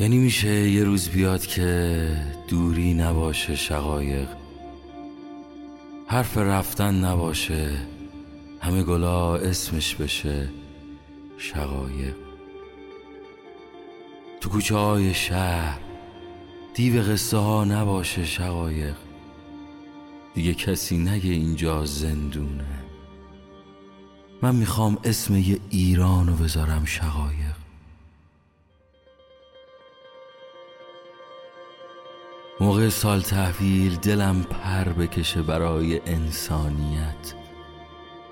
یعنی میشه یه روز بیاد که دوری نباشه شقایق. حرف رفتن نباشه همه گلا اسمش بشه شقایق. تو کوچه های شهر دیو قصه ها نباشه شقایق. دیگه کسی نگه اینجا زندونه. من می‌خوام اسم یه ایرانو بذارم شقایق. موقع سال تحویل دلم پر بکشه برای انسانیت.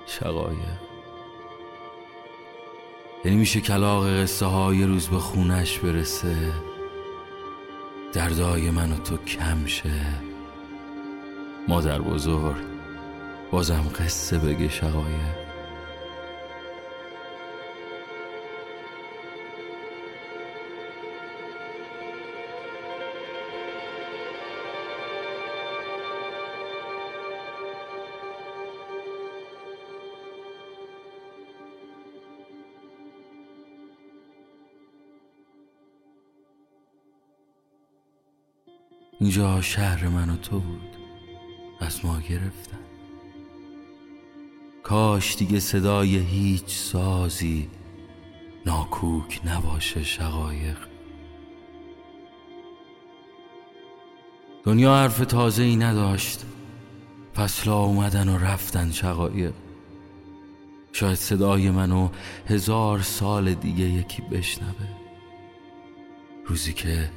شقایق. یعنی میشه کلاق قصه ها یه روز به خونش برسه. دردای من و تو کم شه. مادر بزرگ بازم قصه بگه شقایق. اینجا شهر من و تو بود. از ما گرفتن. کاش دیگه صدای هیچ سازی ناکوک نباشه شقایق. دنیا حرف تازه ای نداشت. فصلا اومدن و رفتن شقایق. شاید صدای منو هزار سال دیگه یکی بشنوه. روزی که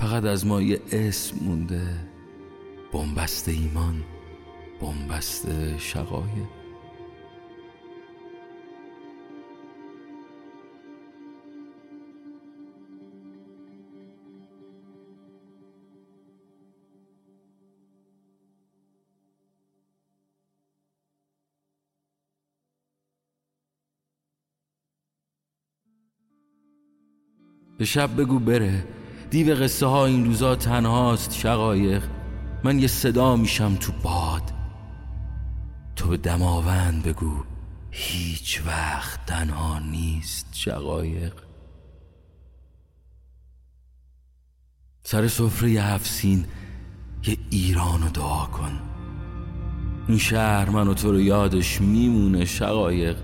فقط از ما یه اسم مونده. بنبست ایمان بنبست شقایق. به شب بگو بره. دیو قصه ها این روزا تنهاست شقایق. من یه صدا میشم تو باد. تو به دماوند بگو هیچ وقت تنها نیست شقایق. سر سفره هفسین یه ایرانو دعا کن. این شهر من و تو رو یادش میمونه شقایق.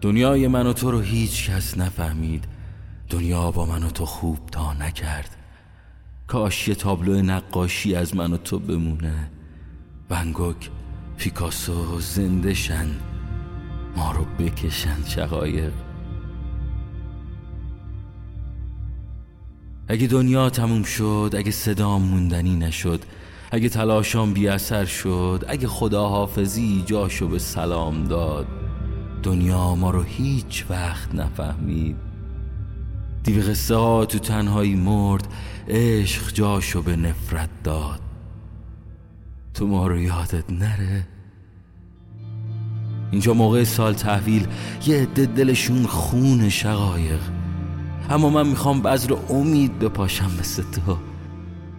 دنیای من و تو رو هیچ کس نفهمید. دنیا با من و تو خوب تا نکرد. کاش یه تابلو نقاشی از من و تو بمونه. ونگوک پیکاسو زندشن ما رو بکشن شقایق. اگه دنیا تموم شد اگه صدام موندنی نشد اگه تلاشام بی اثر شد اگه خدا حافظی جاشو به سلام داد. دنیا ما رو هیچ وقت نفهمید. دیو قصه ها تو تنهایی مرد عشق جاشو به نفرت داد. تو ما رو یادت نره. اینجا موقع سال تحویل یه عده دلشون خون شقایق. اما من می‌خوام بذر امید بپاشم مثل تو.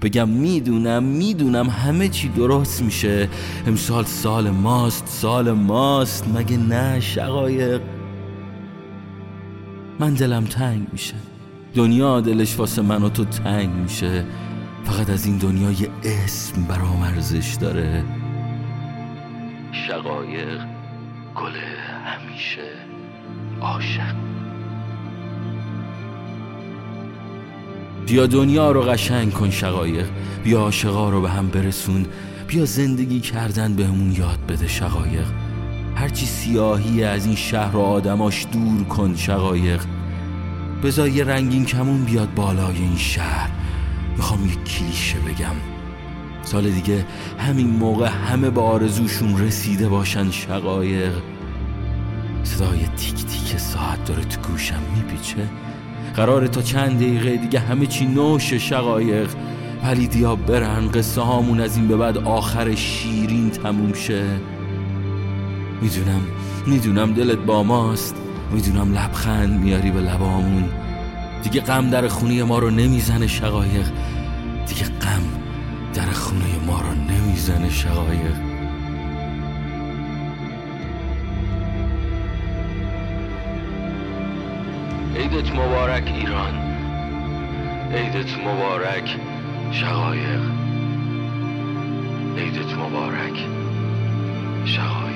بگم می‌دونم می‌دونم همه چی درست میشه. امسال سال ماست سال ماست مگه نه شقایق؟ من دلم تنگ میشه. دنیا دلش واسه من و تو تنگ میشه. فقط از این دنیا یه اسم برام ارزش داره. شقایق گل همیشه عاشق. بیا دنیا رو قشنگ کن شقایق. بیا عاشقا رو به هم برسون. بیا زندگی کردن بهمون یاد بده شقایق. هرچی سیاهی از این شهر و آدماش دور کن شقایق. بذار یه رنگین کمون بیاد بالای این شهر. می‌خوام یه کلیشه بگم. سال دیگه همین موقع همه به آرزوشون رسیده باشن شقایق. صدای تیک تیک ساعت داره تو گوشم میپیچه. قراره تا چند دقیقه دیگه همه چی نوش شقایق. ولی دیا برن قصه هامون از این به بعد آخر شیرین تموم شه. می‌دونم می‌دونم دلت با ماست. می‌دونم لبخند میاری به لبامون. دیگه غم در خونه ما رو نمی‌زنه شقایق. دیگه غم در خونه ما رو نمی‌زنه شقایق. عیدت مبارک ایران. عیدت مبارک شقایق. عیدت مبارک شقایق.